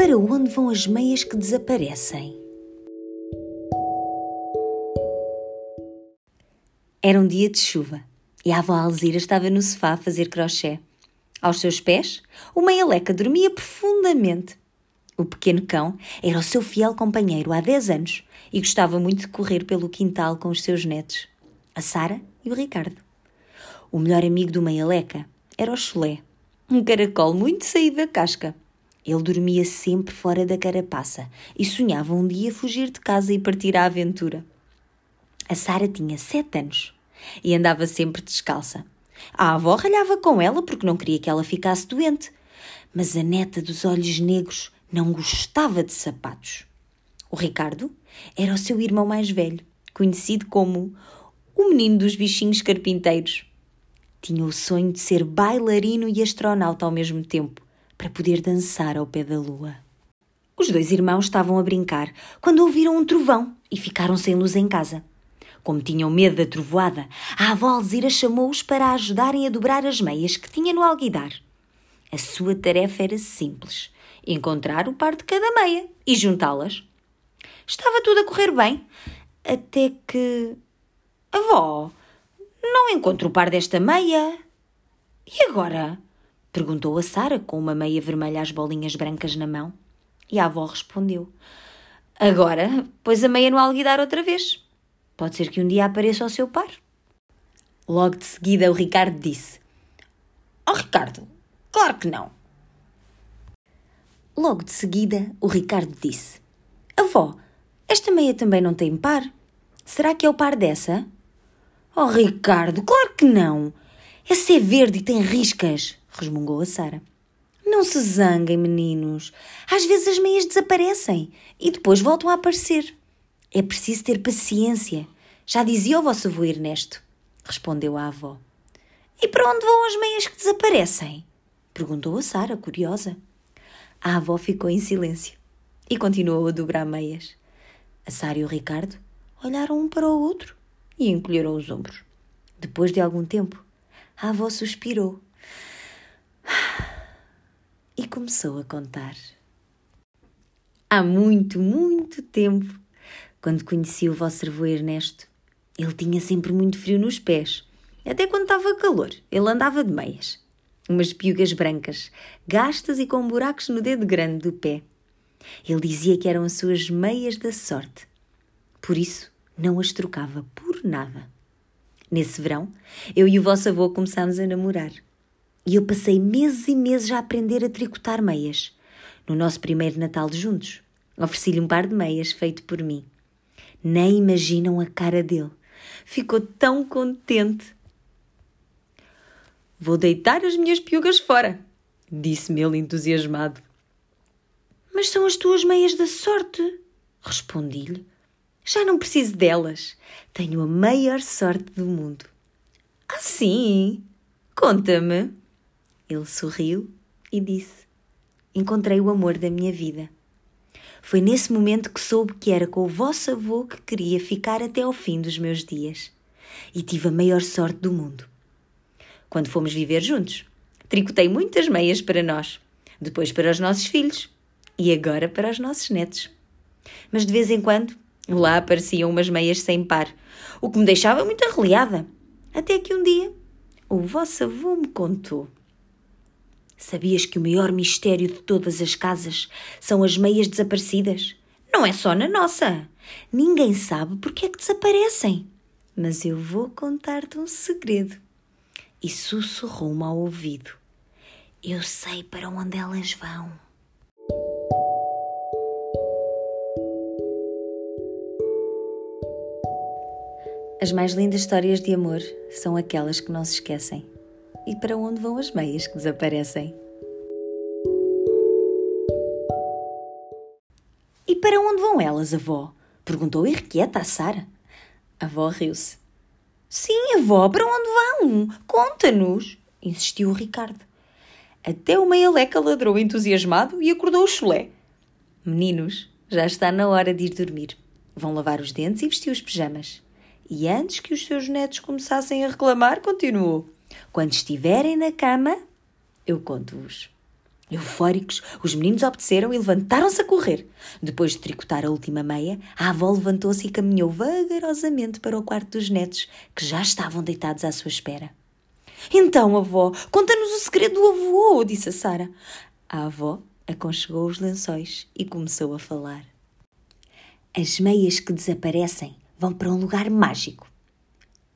Para onde vão as meias que desaparecem? Era um dia de chuva e a avó Alzira estava no sofá a fazer crochê. Aos seus pés, o meia-leca dormia profundamente. O pequeno cão era o seu fiel companheiro há 10 anos e gostava muito de correr pelo quintal com os seus netos, a Sara e o Ricardo. O melhor amigo do meia-leca era o chulé, um caracol muito saído da casca. Ele dormia sempre fora da carapaça e sonhava um dia fugir de casa e partir à aventura. A Sara tinha sete anos e andava sempre descalça. A avó ralhava com ela porque não queria que ela ficasse doente, mas a neta dos olhos negros não gostava de sapatos. O Ricardo era o seu irmão mais velho, conhecido como o menino dos bichinhos carpinteiros. Tinha o sonho de ser bailarino e astronauta ao mesmo tempo, para poder dançar ao pé da lua. Os dois irmãos estavam a brincar quando ouviram um trovão e ficaram sem luz em casa. Como tinham medo da trovoada, a avó Alzira chamou-os para ajudarem a dobrar as meias que tinha no alguidar. A sua tarefa era simples: encontrar o par de cada meia e juntá-las. Estava tudo a correr bem, até que. Avó, não encontro o par desta meia. E agora? Perguntou a Sara com uma meia vermelha às bolinhas brancas na mão. E a avó respondeu: Agora, pois a meia no alguidar outra vez. Pode ser que um dia apareça o seu par. Logo de seguida, o Ricardo disse: Oh, Ricardo, claro que não. Logo de seguida, o Ricardo disse: Avó, esta meia também não tem par? Será que é o par dessa? Oh, Ricardo, claro que não. Essa é verde e tem riscas, resmungou a Sara. Não se zanguem, meninos. Às vezes as meias desaparecem e depois voltam a aparecer. É preciso ter paciência. Já dizia o vosso avô Ernesto, respondeu a avó. E para onde vão as meias que desaparecem? perguntou a Sara, curiosa. A avó ficou em silêncio e continuou a dobrar meias. A Sara e o Ricardo olharam um para o outro e encolheram os ombros. Depois de algum tempo, a avó suspirou e começou a contar. Há muito, muito tempo, quando conheci o vosso avô Ernesto, ele tinha sempre muito frio nos pés. Até quando estava calor, ele andava de meias. Umas piugas brancas, gastas e com buracos no dedo grande do pé. Ele dizia que eram as suas meias da sorte. Por isso, não as trocava por nada. Nesse verão, eu e o vosso avô começámos a namorar. E eu passei meses e meses a aprender a tricotar meias. No nosso primeiro Natal juntos, ofereci-lhe um par de meias feito por mim. Nem imaginam a cara dele. Ficou tão contente. Vou deitar as minhas piugas fora, disse-me ele entusiasmado. Mas são as tuas meias da sorte, respondi-lhe. Já não preciso delas. Tenho a maior sorte do mundo. Ah, sim? Conta-me. Ele sorriu e disse: Encontrei o amor da minha vida. Foi nesse momento que soube que era com o vosso avô que queria ficar até ao fim dos meus dias. E tive a maior sorte do mundo. Quando fomos viver juntos, tricotei muitas meias para nós, depois para os nossos filhos e agora para os nossos netos. Mas de vez em quando lá apareciam umas meias sem par, o que me deixava muito arreliada. Até que um dia o vosso avô me contou. Sabias que o maior mistério de todas as casas são as meias desaparecidas? Não é só na nossa. Ninguém sabe porque é que desaparecem. Mas eu vou contar-te um segredo. E sussurrou-me ao ouvido. Eu sei para onde elas vão. As mais lindas histórias de amor são aquelas que não se esquecem. E para onde vão as meias que desaparecem? E para onde vão elas, avó? Perguntou irrequieta a Sara. A avó riu-se. Sim, avó, para onde vão? Conta-nos, insistiu o Ricardo. Até o meia-leca ladrou entusiasmado e acordou o chulé. Meninos, já está na hora de ir dormir. Vão lavar os dentes e vestir os pijamas. E antes que os seus netos começassem a reclamar, continuou: Quando estiverem na cama, eu conto-vos. Eufóricos, os meninos obedeceram e levantaram-se a correr. Depois de tricotar a última meia, a avó levantou-se e caminhou vagarosamente para o quarto dos netos, que já estavam deitados à sua espera. Então, avó, conta-nos o segredo do avô, disse a Sara. A avó aconchegou os lençóis e começou a falar. As meias que desaparecem vão para um lugar mágico.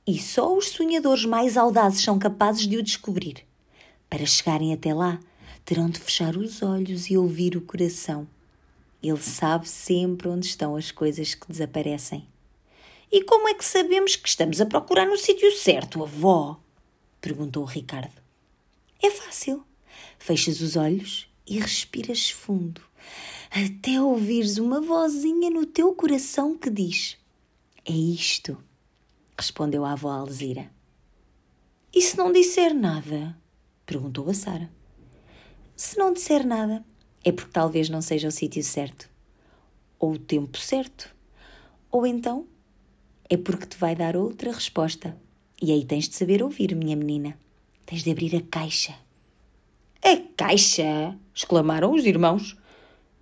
E só os sonhadores mais audazes são capazes de o descobrir. Para chegarem até lá, terão de fechar os olhos e ouvir o coração. Ele sabe sempre onde estão as coisas que desaparecem. E como é que sabemos que estamos a procurar no sítio certo, avó? perguntou Ricardo. É fácil. Fechas os olhos e respiras fundo, até ouvires uma vozinha no teu coração que diz: É isto, respondeu a avó Alzira. E se não disser nada? perguntou a Sara. Se não disser nada, é porque talvez não seja o sítio certo, ou o tempo certo, ou então é porque te vai dar outra resposta. E aí tens de saber ouvir, minha menina. Tens de abrir a caixa. A caixa? exclamaram os irmãos.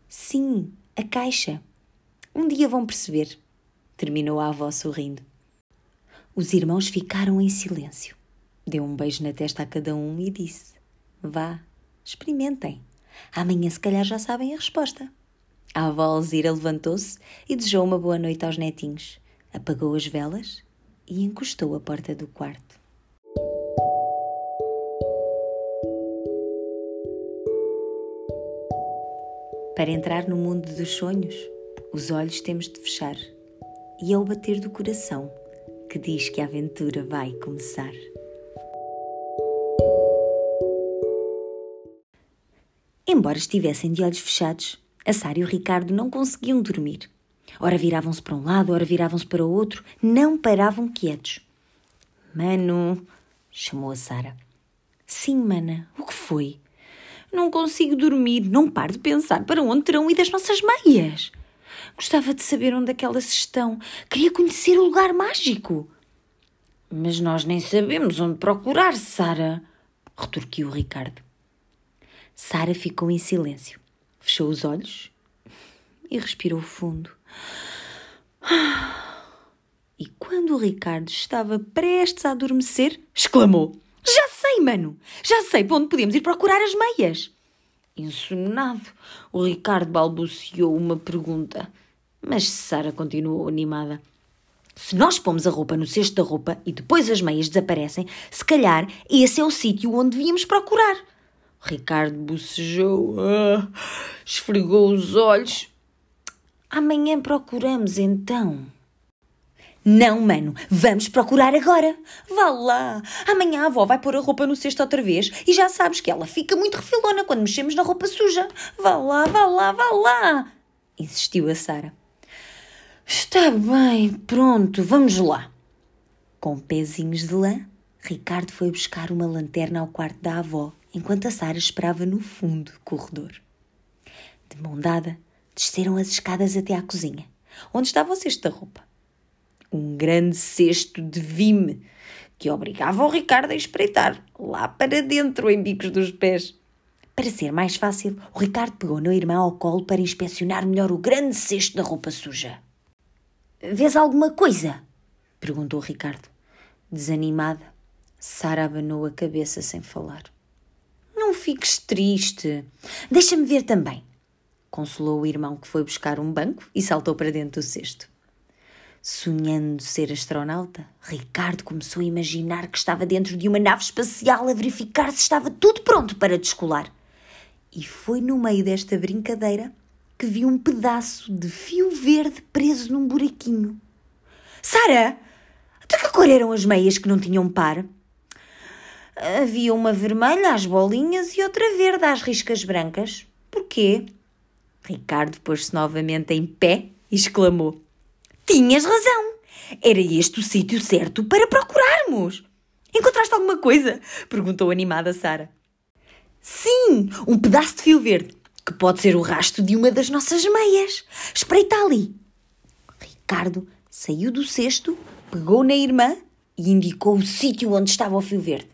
Sim, a caixa. Um dia vão perceber, terminou a avó sorrindo. Os irmãos ficaram em silêncio. Deu um beijo na testa a cada um e disse: Vá, Experimentem. Amanhã, se calhar, já sabem a resposta. A avó Alzira levantou-se e desejou uma boa noite aos netinhos. Apagou as velas e encostou a porta do quarto. Para entrar no mundo dos sonhos, os olhos temos de fechar. E é o bater do coração que diz que a aventura vai começar. Embora estivessem de olhos fechados, a Sara e o Ricardo não conseguiam dormir. Ora viravam-se para um lado, ora viravam-se para o outro, não paravam quietos. Mano, chamou a Sara. Sim, mana, o que foi? Não consigo dormir, não paro de pensar para onde terão ido as nossas meias. Gostava de saber onde é estão. Queria conhecer o lugar mágico. Mas nós nem sabemos onde procurar, Sara, retorquiu Ricardo. Sara ficou em silêncio, fechou os olhos e respirou fundo. E quando o Ricardo estava prestes a adormecer, exclamou: Já sei, mano! Já sei para onde podemos ir procurar as meias! Insonado, o Ricardo balbuciou uma pergunta, mas Sara continuou animada. Se nós pomos a roupa no cesto da roupa e depois as meias desaparecem, se calhar esse é o sítio onde devíamos procurar. Ricardo bocejou, ah, esfregou os olhos. Amanhã procuramos então. Não, mano, vamos procurar agora. Vá lá. Amanhã a avó vai pôr a roupa no cesto outra vez e já sabes que ela fica muito refilona quando mexemos na roupa suja. Vá lá, vá lá, vá lá. Insistiu a Sara. Está bem, pronto, vamos lá. Com pezinhos de lã, Ricardo foi buscar uma lanterna ao quarto da avó enquanto a Sara esperava no fundo do corredor. De mão dada, desceram as escadas até à cozinha, onde estava o cesto da roupa. Um grande cesto de vime que obrigava o Ricardo a espreitar lá para dentro em bicos dos pés. Para ser mais fácil, o Ricardo pegou na irmã ao colo para inspecionar melhor o grande cesto da roupa suja. Vês alguma coisa? perguntou Ricardo. Desanimada, Sara abanou a cabeça sem falar. Não fiques triste. Deixa-me ver também. Consolou o irmão que foi buscar um banco e saltou para dentro do cesto. Sonhando ser astronauta, Ricardo começou a imaginar que estava dentro de uma nave espacial a verificar se estava tudo pronto para descolar. E foi no meio desta brincadeira que viu um pedaço de fio verde preso num buraquinho. Sara, de que cor eram as meias que não tinham par? Havia uma vermelha às bolinhas e outra verde às riscas brancas. Porquê? Ricardo pôs-se novamente em pé e exclamou: Tinhas razão! Era este o sítio certo para procurarmos! Encontraste alguma coisa? perguntou animada Sara. Sim, um pedaço de fio verde, que pode ser o rasto de uma das nossas meias. Espreita ali. Ricardo saiu do cesto, pegou na irmã e indicou o sítio onde estava o fio verde.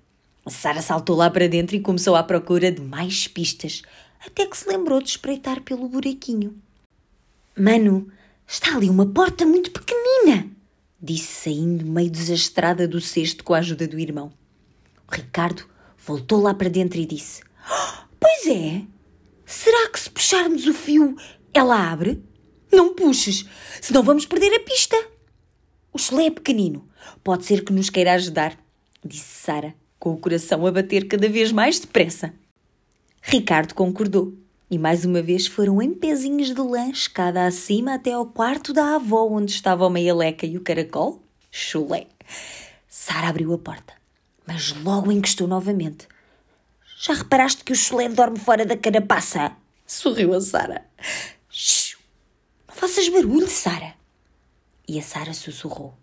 Sara saltou lá para dentro e começou à procura de mais pistas, até que se lembrou de espreitar pelo buraquinho. Mano, está ali uma porta muito pequenina, disse saindo meio desastrada do cesto com a ajuda do irmão. O Ricardo voltou lá para dentro e disse: oh, Pois é, será que se puxarmos o fio ela abre? Não puxes, senão vamos perder a pista. O chelé é pequenino, pode ser que nos queira ajudar, disse Sara, com o coração a bater cada vez mais depressa. Ricardo concordou e mais uma vez foram em pezinhos de lã escada acima até ao quarto da avó onde estava o meia-leca e o caracol, chulé. Sara abriu a porta, mas logo encostou novamente. Já reparaste que o chulé dorme fora da carapaça? Sorriu a Sara. Não faças barulho, Sara. E a Sara sussurrou.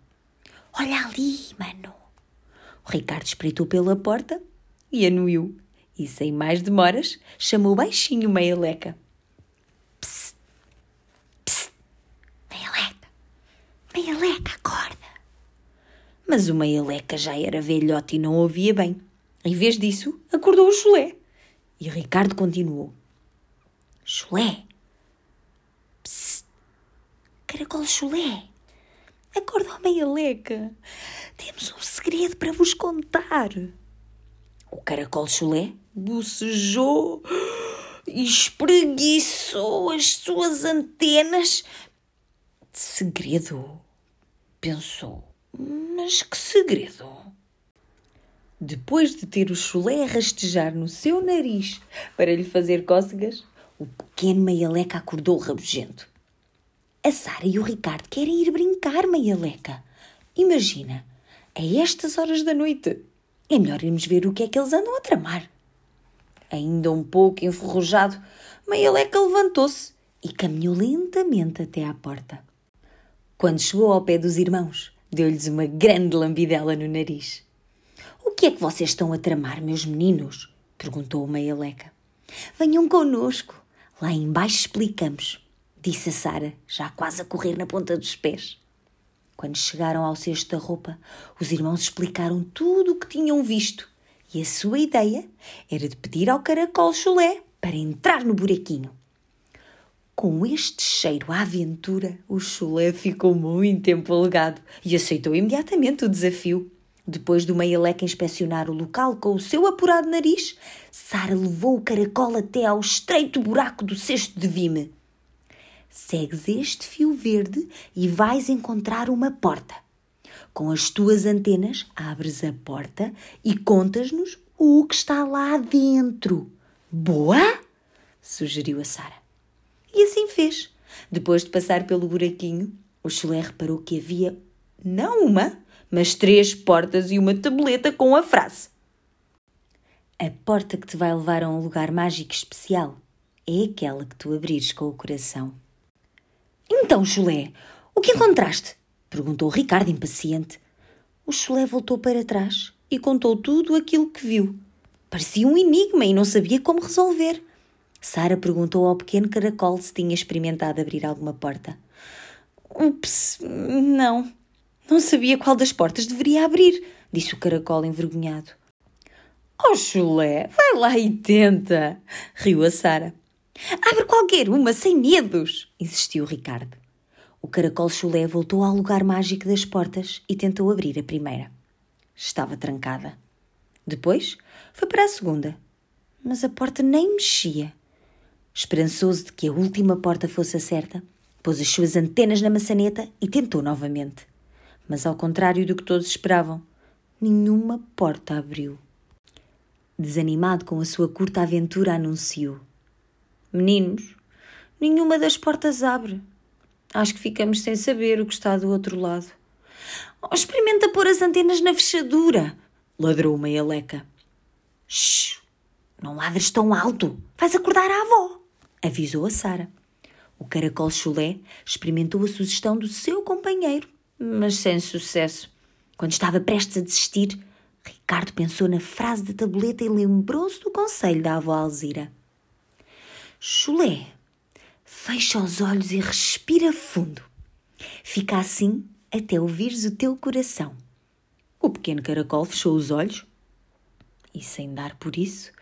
Olha ali, mano. O Ricardo espreitou pela porta e anuiu. E sem mais demoras, chamou baixinho Meia-Leca. Psst, psst, Meia-Leca, Meia-Leca, acorda. Mas o Meia-Leca já era velhote e não ouvia bem. Em vez disso, acordou o chulé. E Ricardo continuou. Chulé, psst, caracol chulé. Acorda, oh meia-leca. Temos um segredo para vos contar. O caracol chulé bocejou e espreguiçou as suas antenas. Segredo? Pensou. Mas que segredo? Depois de ter o chulé a rastejar no seu nariz para lhe fazer cócegas, o pequeno meia-leca acordou rabugento. A Sara e o Ricardo querem ir brincar, meia-leca. Imagina, a estas horas da noite. É melhor irmos ver o que é que eles andam a tramar. Ainda um pouco enferrujado, Meia-leca levantou-se e caminhou lentamente até à porta. Quando chegou ao pé dos irmãos, deu-lhes uma grande lambidela no nariz. Que é que vocês estão a tramar, meus meninos? perguntou o Meia-leca. Venham conosco. Lá embaixo explicamos disse a Sara, já quase a correr na ponta dos pés. Quando chegaram ao cesto da roupa, os irmãos explicaram tudo o que tinham visto e a sua ideia era de pedir ao caracol chulé para entrar no buraquinho. Com este cheiro à aventura, o chulé ficou muito empolgado e aceitou imediatamente o desafio. Depois do meia-leca inspecionar o local com o seu apurado nariz, Sara levou o caracol até ao estreito buraco do cesto de vime. Segues este fio verde e vais encontrar uma porta. Com as tuas antenas, abres a porta e contas-nos o que está lá dentro. Boa? sugeriu a Sara. E assim fez. Depois de passar pelo buraquinho, o chulé reparou que havia não uma, mas três portas e uma tableta com a frase: A porta que te vai levar a um lugar mágico especial é aquela que tu abrires com o coração. Então, Chulé, o que encontraste? perguntou Ricardo impaciente. O Chulé voltou para trás e contou tudo aquilo que viu. Parecia um enigma e não sabia como resolver. Sara perguntou ao pequeno caracol se tinha experimentado abrir alguma porta. Ups, não. Não sabia qual das portas deveria abrir, disse o caracol envergonhado. Oh, chulé, vai lá e tenta, riu a Sara. Abre qualquer uma, sem medos, insistiu Ricardo. O caracol chulé voltou ao lugar mágico das portas e tentou abrir a primeira. Estava trancada. Depois foi para a segunda, mas a porta nem mexia. Esperançoso de que a última porta fosse a certa, pôs as suas antenas na maçaneta e tentou novamente. Mas, ao contrário do que todos esperavam, nenhuma porta abriu. Desanimado com a sua curta aventura, anunciou: Meninos, nenhuma das portas abre. Acho que ficamos sem saber o que está do outro lado. Oh, experimenta pôr as antenas na fechadura, ladrou uma eleca. Shh, não ladres tão alto, vais acordar a avó, avisou a Sara. O caracol chulé experimentou a sugestão do seu companheiro, mas sem sucesso. Quando estava prestes a desistir, Ricardo pensou na frase da tabuleta e lembrou-se do conselho da avó Alzira. Chulé, fecha os olhos e respira fundo. Fica assim até ouvires o teu coração. O pequeno caracol fechou os olhos e, sem dar por isso,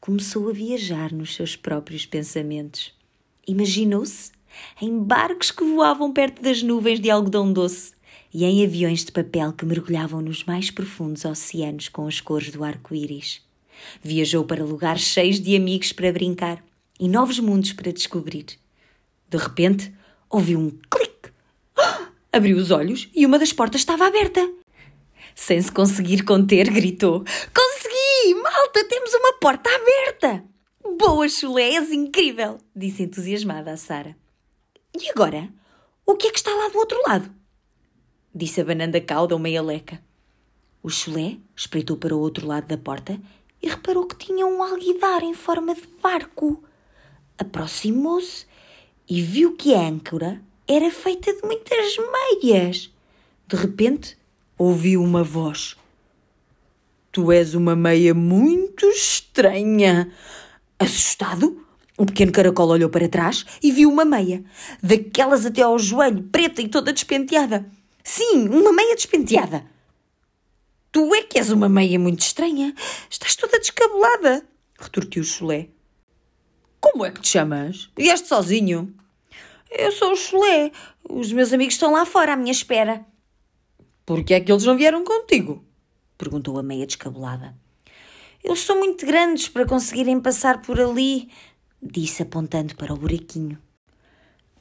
começou a viajar nos seus próprios pensamentos. Imaginou-se em barcos que voavam perto das nuvens de algodão doce e em aviões de papel que mergulhavam nos mais profundos oceanos com as cores do arco-íris. Viajou para lugares cheios de amigos para brincar e novos mundos para descobrir. De repente, ouviu um clique. Abriu os olhos e uma das portas estava aberta. Sem se conseguir conter, gritou: Consegui! Malta, temos uma porta aberta! Boa, chulé, és incrível! disse entusiasmada a Sara. E agora? O que é que está lá do outro lado? Disse a cauda uma leca. O chulé espreitou para o outro lado da porta e reparou que tinha um alguidar em forma de barco. Aproximou-se e viu que a âncora era feita de muitas meias. De repente, ouviu uma voz. Tu és uma meia muito estranha. Assustado, o pequeno caracol olhou para trás e viu uma meia, daquelas até ao joelho, preta e toda despenteada. Sim, uma meia despenteada. Tu é que és uma meia muito estranha. Estás toda descabelada, retorquiu o chulé. Como é que te chamas? Vieste sozinho? Eu sou o chulé. Os meus amigos estão lá fora à minha espera. Por que é que eles não vieram contigo? perguntou a meia descabelada. Eles são muito grandes para conseguirem passar por ali, disse apontando para o buraquinho.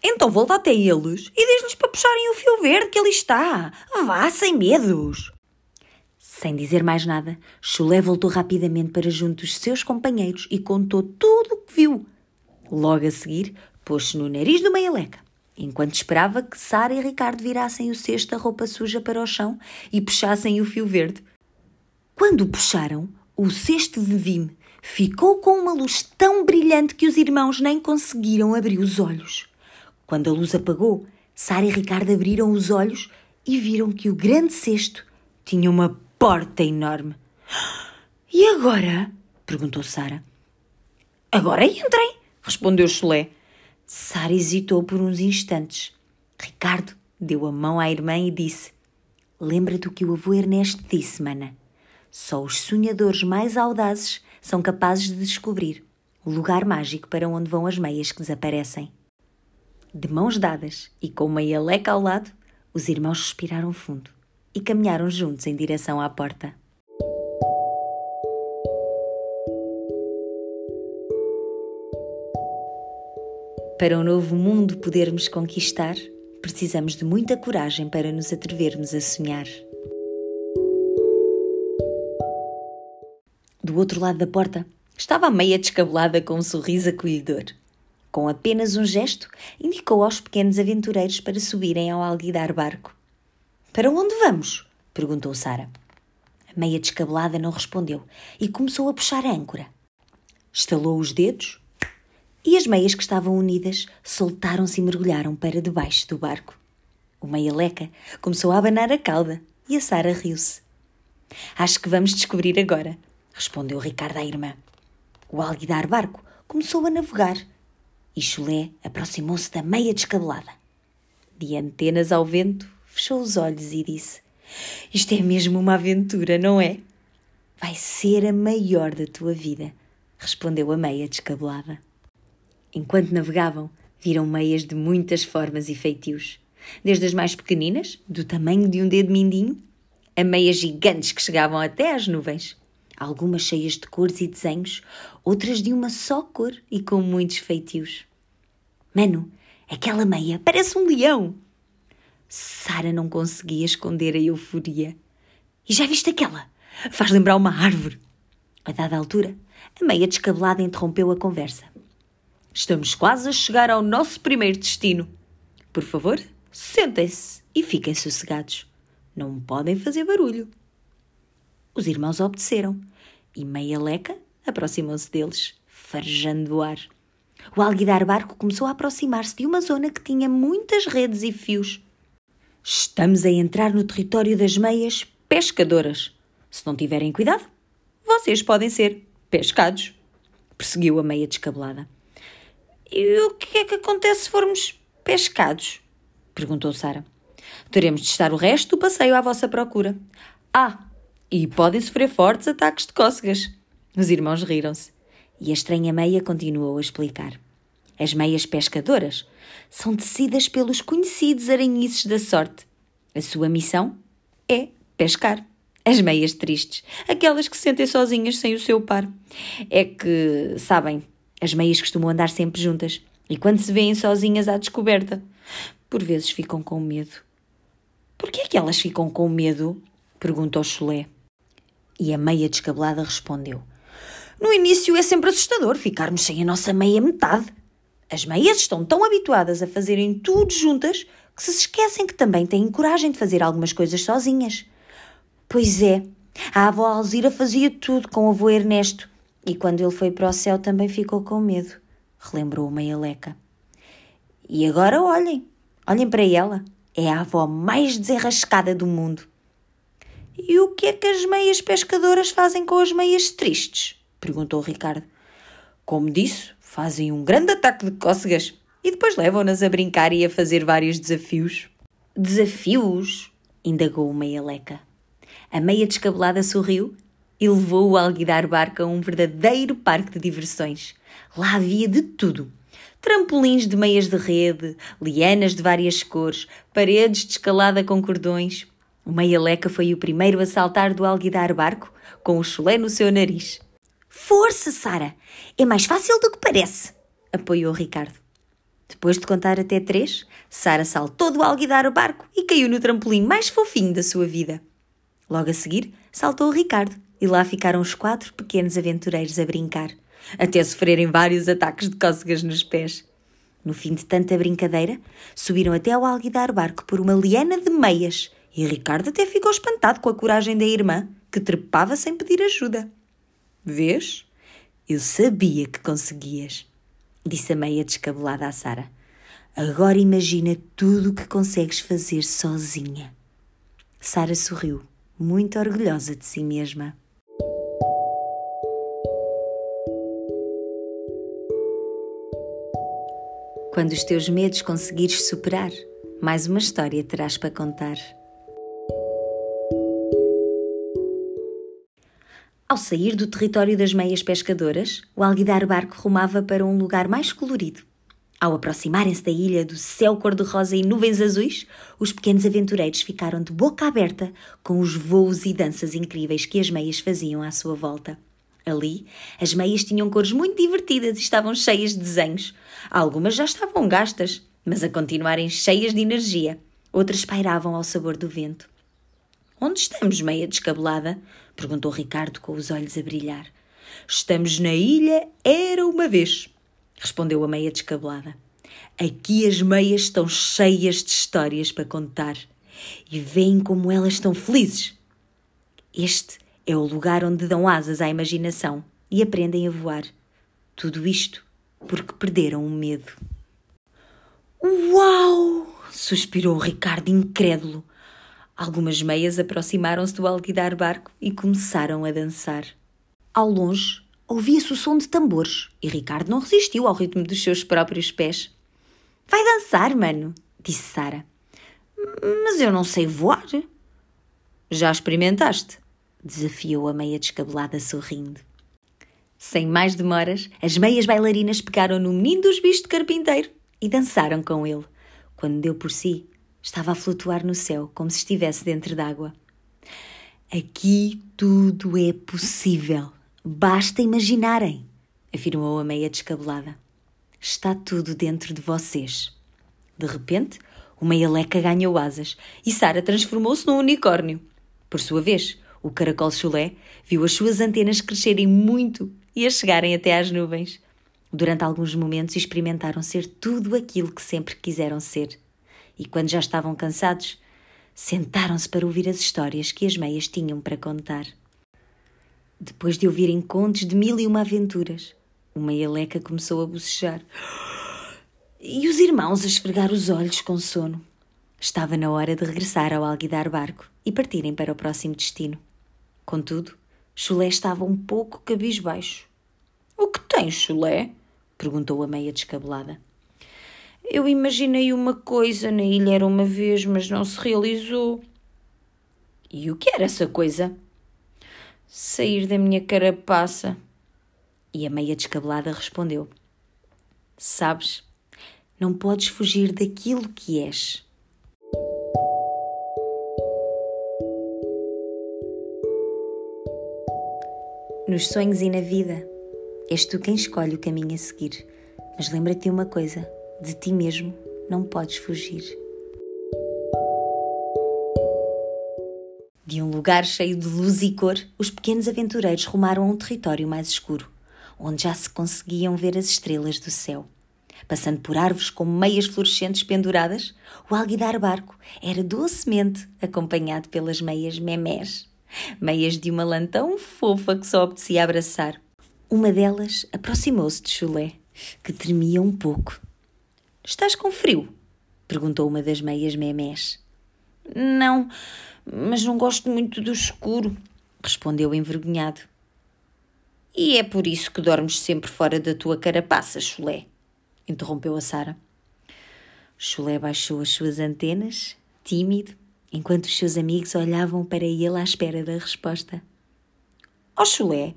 Então volta até eles e diz-lhes para puxarem o fio verde que ali está. Vá, sem medos. Sem dizer mais nada, Chulé voltou rapidamente para junto dos seus companheiros e contou tudo o que viu. Logo a seguir, pôs-se no nariz do meia-leca, enquanto esperava que Sara e Ricardo virassem o cesto da roupa suja para o chão e puxassem o fio verde. Quando o puxaram, o cesto de vime ficou com uma luz tão brilhante que os irmãos nem conseguiram abrir os olhos. Quando a luz apagou, Sara e Ricardo abriram os olhos e viram que o grande cesto tinha uma porta enorme. E agora? perguntou Sara. Agora entrem, respondeu Chulé. Sara hesitou por uns instantes. Ricardo deu a mão à irmã e disse: Lembra do que o avô Ernesto disse, mana. Só os sonhadores mais audazes são capazes de descobrir o lugar mágico para onde vão as meias que desaparecem. De mãos dadas e com uma eleca ao lado, os irmãos respiraram fundo e caminharam juntos em direção à porta. Para um novo mundo podermos conquistar, precisamos de muita coragem para nos atrevermos a sonhar. Do outro lado da porta estava a meia descabelada com um sorriso acolhedor. Com apenas um gesto, indicou aos pequenos aventureiros para subirem ao alguidar barco. Para onde vamos? perguntou Sara. A meia descabelada não respondeu e começou a puxar a âncora. Estalou os dedos e as meias que estavam unidas soltaram-se e mergulharam para debaixo do barco. O meia-leca começou a abanar a cauda e a Sara riu-se. Acho que vamos descobrir agora, respondeu Ricardo à irmã. O alguidar barco começou a navegar e Chulé aproximou-se da meia descabelada. De antenas ao vento, fechou os olhos e disse: Isto é mesmo uma aventura, não é? Vai ser a maior da tua vida, respondeu a meia descabelada. Enquanto navegavam, viram meias de muitas formas e feitios, desde as mais pequeninas, do tamanho de um dedo mindinho, a meias gigantes que chegavam até às nuvens algumas cheias de cores e desenhos, outras de uma só cor e com muitos feitios. Mano, aquela meia parece um leão! Sara não conseguia esconder a euforia. E já viste aquela? Faz lembrar uma árvore. A dada altura, a meia descabelada interrompeu a conversa. Estamos quase a chegar ao nosso primeiro destino. Por favor, sentem-se e fiquem sossegados. Não podem fazer barulho. Os irmãos obedeceram e Meia Leca aproximou-se deles, farejando o ar. O alguidar barco começou a aproximar-se de uma zona que tinha muitas redes e fios. Estamos a entrar no território das meias pescadoras. Se não tiverem cuidado, vocês podem ser pescados. Perseguiu a meia descabelada. E o que é que acontece se formos pescados? Perguntou Sara. Teremos de estar o resto do passeio à vossa procura. Ah, e podem sofrer fortes ataques de cócegas. Os irmãos riram-se. E a estranha meia continuou a explicar. As meias pescadoras são tecidas pelos conhecidos aranhices da sorte. A sua missão é pescar. As meias tristes, aquelas que se sentem sozinhas sem o seu par. É que, sabem, as meias costumam andar sempre juntas e quando se veem sozinhas à descoberta, por vezes ficam com medo. Por que é que elas ficam com medo? perguntou Chulé. E a meia descabelada respondeu: No início é sempre assustador ficarmos sem a nossa meia metade. As meias estão tão habituadas a fazerem tudo juntas que se esquecem que também têm coragem de fazer algumas coisas sozinhas. Pois é, a avó Alzira fazia tudo com o avô Ernesto e quando ele foi para o céu também ficou com medo, relembrou Meia Leca. E agora olhem, olhem para ela, é a avó mais desenrascada do mundo. E o que é que as meias pescadoras fazem com as meias tristes? perguntou Ricardo. Como disse, fazem um grande ataque de cócegas e depois levam-nas a brincar e a fazer vários desafios. Desafios? indagou o Meia Leca. A meia descabelada sorriu e levou o alguidar barco a um verdadeiro parque de diversões. Lá havia de tudo. Trampolins de meias de rede, lianas de várias cores, paredes de escalada com cordões. O Meia Leca foi o primeiro a saltar do alguidar barco, com o chulé no seu nariz. Força, Sara! É mais fácil do que parece! apoiou Ricardo. Depois de contar até três, Sara saltou do alguidar barco e caiu no trampolim mais fofinho da sua vida. Logo a seguir, saltou Ricardo e lá ficaram os quatro pequenos aventureiros a brincar, até sofrerem vários ataques de cócegas nos pés. No fim de tanta brincadeira, subiram até ao alguidar barco por uma liana de meias e Ricardo até ficou espantado com a coragem da irmã, que trepava sem pedir ajuda. Vês? Eu sabia que conseguias, disse a meia descabelada à Sara. Agora imagina tudo o que consegues fazer sozinha. Sara sorriu, muito orgulhosa de si mesma. Quando os teus medos conseguires superar, mais uma história terás para contar. Ao sair do território das meias pescadoras, o alguidar barco rumava para um lugar mais colorido. Ao aproximarem-se da ilha do céu cor-de-rosa e nuvens azuis, os pequenos aventureiros ficaram de boca aberta com os voos e danças incríveis que as meias faziam à sua volta. Ali, as meias tinham cores muito divertidas e estavam cheias de desenhos. Algumas já estavam gastas, mas a continuarem cheias de energia. Outras pairavam ao sabor do vento. Onde estamos, meia descabelada? Perguntou Ricardo com os olhos a brilhar. Estamos na ilha Era uma vez, respondeu a meia descabelada. Aqui as meias estão cheias de histórias para contar e veem como elas estão felizes. Este é o lugar onde dão asas à imaginação e aprendem a voar. Tudo isto porque perderam o medo. Uau! suspirou Ricardo incrédulo. Algumas meias aproximaram-se do alguidar barco e começaram a dançar. Ao longe, ouvia-se o som de tambores e Ricardo não resistiu ao ritmo dos seus próprios pés. Vai dançar, mano, disse Sara. Mas eu não sei voar. Já experimentaste? desafiou a meia descabelada sorrindo. Sem mais demoras, as meias bailarinas pegaram no menino dos bichos de carpinteiro e dançaram com ele. Quando deu por si, Estava a flutuar no céu, como se estivesse dentro d'água. Aqui tudo é possível. Basta imaginarem, afirmou a meia descabelada. Está tudo dentro de vocês. De repente, o meia-leca ganhou asas e Sara transformou-se num unicórnio. Por sua vez, o caracol chulé viu as suas antenas crescerem muito e a chegarem até às nuvens. Durante alguns momentos experimentaram ser tudo aquilo que sempre quiseram ser e, quando já estavam cansados, sentaram-se para ouvir as histórias que as meias tinham para contar. Depois de ouvirem contos de mil e uma aventuras, o meia-leca começou a bocejar. E os irmãos a esfregar os olhos com sono. Estava na hora de regressar ao alguidar barco e partirem para o próximo destino. Contudo, Chulé estava um pouco cabisbaixo. O que tens, Chulé? perguntou a meia descabelada. Eu imaginei uma coisa na ilha era uma vez, mas não se realizou. E o que era essa coisa? Sair da minha carapaça. E a meia descabelada respondeu: Sabes, não podes fugir daquilo que és. Nos sonhos e na vida, és tu quem escolhe o caminho a seguir. Mas lembra-te de uma coisa: de ti mesmo não podes fugir. De um lugar cheio de luz e cor, os pequenos aventureiros rumaram a um território mais escuro, onde já se conseguiam ver as estrelas do céu. Passando por árvores com meias fluorescentes penduradas, o alguidar barco era docemente acompanhado pelas meias memés, meias de uma lã tão fofa que só apetecia abraçar. Uma delas aproximou-se de Chulé, que tremia um pouco. Estás com frio? perguntou uma das meias memés. Não, mas não gosto muito do escuro, respondeu envergonhado. E é por isso que dormes sempre fora da tua carapaça, Chulé, interrompeu a Sara. Chulé baixou as suas antenas, tímido, enquanto os seus amigos olhavam para ele à espera da resposta. Oh, Chulé,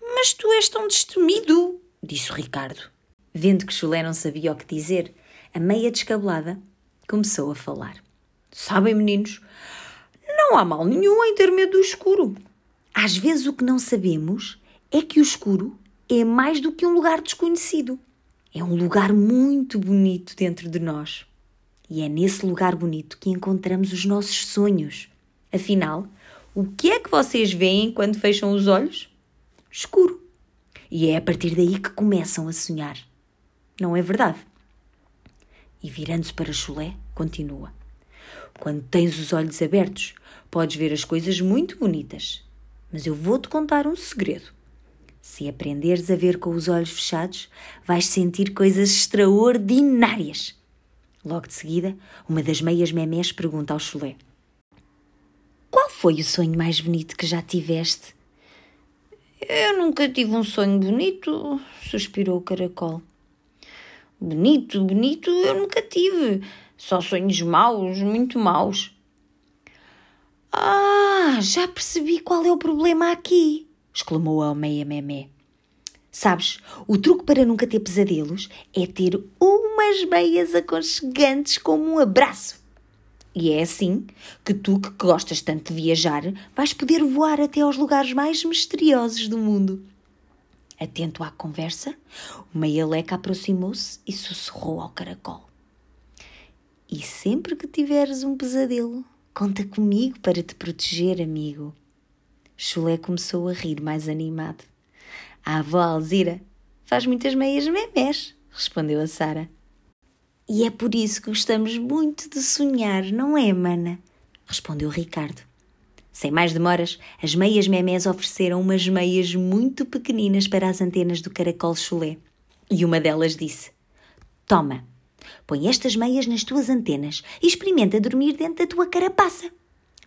mas tu és tão destemido, disse o Ricardo. Vendo que Chulé não sabia o que dizer, a meia descabelada começou a falar. Sabem, meninos, não há mal nenhum em ter medo do escuro. Às vezes o que não sabemos é que o escuro é mais do que um lugar desconhecido. É um lugar muito bonito dentro de nós. E é nesse lugar bonito que encontramos os nossos sonhos. Afinal, o que é que vocês veem quando fecham os olhos? Escuro. E é a partir daí que começam a sonhar. Não é verdade? E virando-se para Chulé, continua. Quando tens os olhos abertos, podes ver as coisas muito bonitas. Mas eu vou-te contar um segredo. Se aprenderes a ver com os olhos fechados, vais sentir coisas extraordinárias. Logo de seguida, uma das meias memés pergunta ao chulé: Qual foi o sonho mais bonito que já tiveste? Eu nunca tive um sonho bonito, suspirou o caracol. Bonito, bonito, eu nunca tive. Só sonhos maus, muito maus. Ah, já percebi qual é o problema aqui, exclamou a meia memé. Sabes, o truque para nunca ter pesadelos é ter umas meias aconchegantes como um abraço. E é assim que tu, que gostas tanto de viajar, vais poder voar até aos lugares mais misteriosos do mundo. Atento à conversa, o meia-leca aproximou-se e sussurrou ao caracol. E sempre que tiveres um pesadelo, Conta comigo para te proteger, amigo. Chulé começou a rir mais animado. A avó Alzira faz muitas meias memés, respondeu a Sara. E é por isso que gostamos muito de sonhar, não é, mana? respondeu Ricardo. Sem mais demoras, as meias memés ofereceram umas meias muito pequeninas para as antenas do caracol chulé. E uma delas disse: Toma, Põe estas meias nas tuas antenas e experimenta dormir dentro da tua carapaça.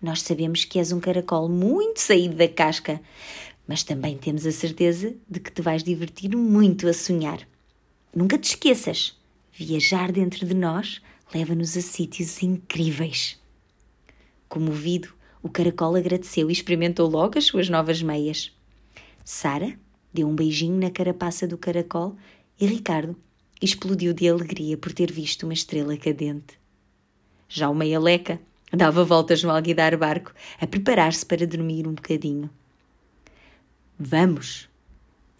Nós sabemos que és um caracol muito saído da casca, mas também temos a certeza de que te vais divertir muito a sonhar. Nunca te esqueças, viajar dentro de nós leva-nos a sítios incríveis. Comovido, o caracol agradeceu e experimentou logo as suas novas meias. Sara deu um beijinho na carapaça do caracol e Ricardo explodiu de alegria por ter visto uma estrela cadente. Já o meia-leca dava voltas no alguidar barco a preparar-se para dormir um bocadinho. Vamos,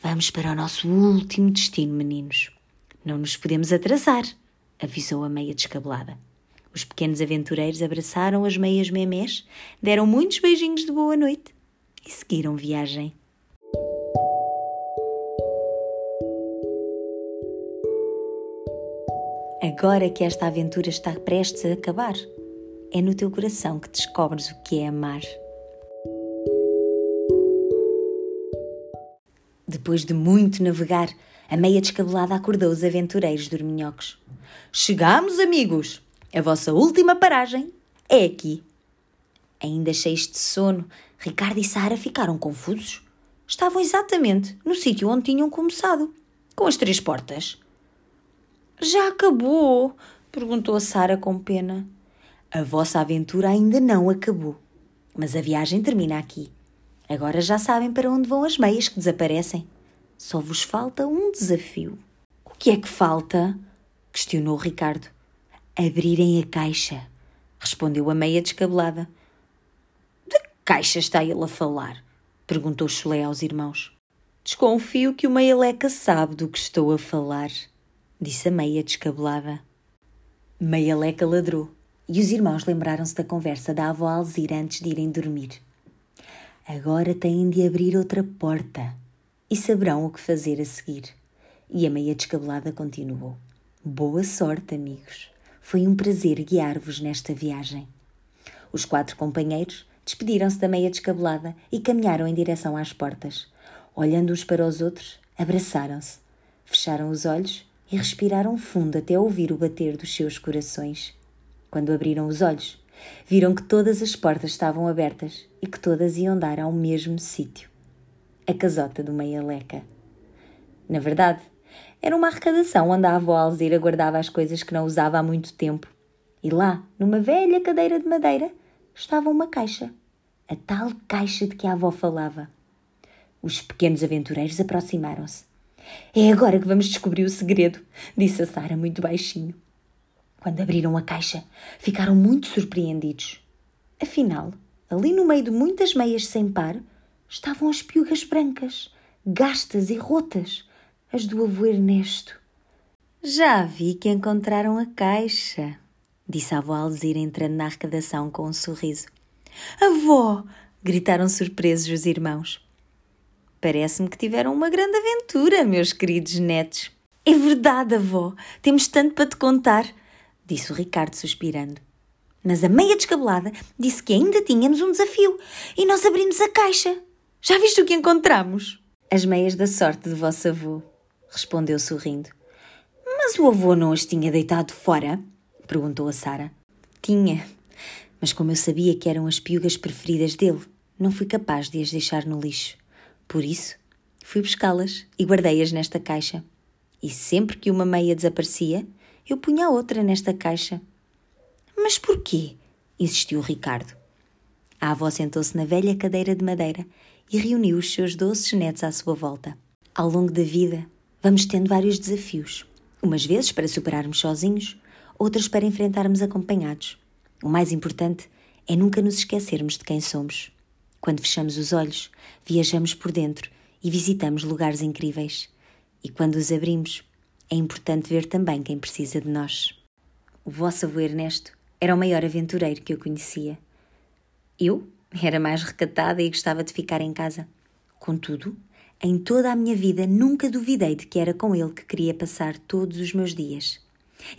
vamos para o nosso último destino, meninos. Não nos podemos atrasar, avisou a meia descabelada. Os pequenos aventureiros abraçaram as meias memés, deram muitos beijinhos de boa noite e seguiram viagem. Agora que esta aventura está prestes a acabar, é no teu coração que descobres o que é amar. Depois de muito navegar, a meia descabelada acordou os aventureiros dorminhocos. Chegamos, amigos! A vossa última paragem é aqui. Ainda cheios de sono, Ricardo e Sara ficaram confusos. Estavam exatamente no sítio onde tinham começado, com as três portas. Já acabou? perguntou a Sara com pena. A vossa aventura ainda não acabou, mas a viagem termina aqui. Agora já sabem para onde vão as meias que desaparecem. Só vos falta um desafio. O que é que falta? questionou Ricardo. Abrirem a caixa, respondeu a meia descabelada. De que caixa está ele a falar? perguntou Chulé aos irmãos. Desconfio que o meia leca sabe do que estou a falar, disse a meia descabelada. Meia leca ladrou e os irmãos lembraram-se da conversa da avó Alzira antes de irem dormir. Agora têm de abrir outra porta e saberão o que fazer a seguir. E a meia descabelada continuou. Boa sorte, amigos. Foi um prazer guiar-vos nesta viagem. Os quatro companheiros despediram-se da meia descabelada e caminharam em direção às portas. Olhando uns para os outros, abraçaram-se, fecharam os olhos e respiraram fundo até ouvir o bater dos seus corações. Quando abriram os olhos, viram que todas as portas estavam abertas e que todas iam dar ao mesmo sítio a casota do Meia Leca. Na verdade, era uma arrecadação onde a avó Alzira guardava as coisas que não usava há muito tempo. E lá, numa velha cadeira de madeira, estava uma caixa. A tal caixa de que a avó falava. Os pequenos aventureiros aproximaram-se. É agora que vamos descobrir o segredo, disse a Sara muito baixinho. Quando abriram a caixa, ficaram muito surpreendidos. Afinal, ali no meio de muitas meias sem par, estavam as piugas brancas, gastas e rotas, as do avô Ernesto. Já vi que encontraram a caixa, disse a avó Alzira entrando na arrecadação com um sorriso. Avó! gritaram surpresos os irmãos. Parece-me que tiveram uma grande aventura, meus queridos netos. É verdade, avó. Temos tanto para te contar, disse o Ricardo suspirando. Mas a meia descabelada disse que ainda tínhamos um desafio e nós abrimos a caixa. Já viste o que encontramos? As meias da sorte de vosso avô, respondeu sorrindo. Mas o avô não as tinha deitado fora? perguntou a Sara. Tinha, mas como eu sabia que eram as piugas preferidas dele, não fui capaz de as deixar no lixo. Por isso, fui buscá-las e guardei-as nesta caixa. E sempre que uma meia desaparecia, eu punha a outra nesta caixa. Mas porquê? insistiu Ricardo. A avó sentou-se na velha cadeira de madeira e reuniu os seus doces netos à sua volta. Ao longo da vida, vamos tendo vários desafios, umas vezes para superarmos sozinhos, outras para enfrentarmos acompanhados. O mais importante é nunca nos esquecermos de quem somos. Quando fechamos os olhos, viajamos por dentro e visitamos lugares incríveis. E quando os abrimos, é importante ver também quem precisa de nós. O vosso avô Ernesto era o maior aventureiro que eu conhecia. Eu era mais recatada e gostava de ficar em casa. Contudo, em toda a minha vida nunca duvidei de que era com ele que queria passar todos os meus dias.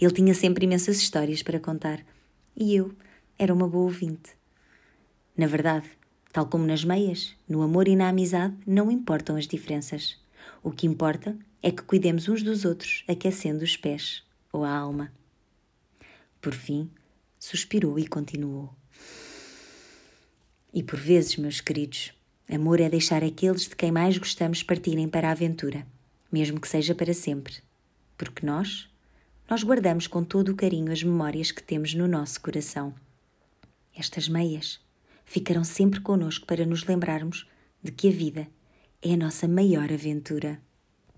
Ele tinha sempre imensas histórias para contar e eu era uma boa ouvinte. Na verdade, tal como nas meias, no amor e na amizade não importam as diferenças. O que importa é que cuidemos uns dos outros, aquecendo os pés ou a alma. Por fim, suspirou e continuou. E por vezes, meus queridos, amor é deixar aqueles de quem mais gostamos partirem para a aventura, mesmo que seja para sempre. Porque nós, nós guardamos com todo o carinho as memórias que temos no nosso coração. Estas meias ficarão sempre conosco para nos lembrarmos de que a vida é a nossa maior aventura.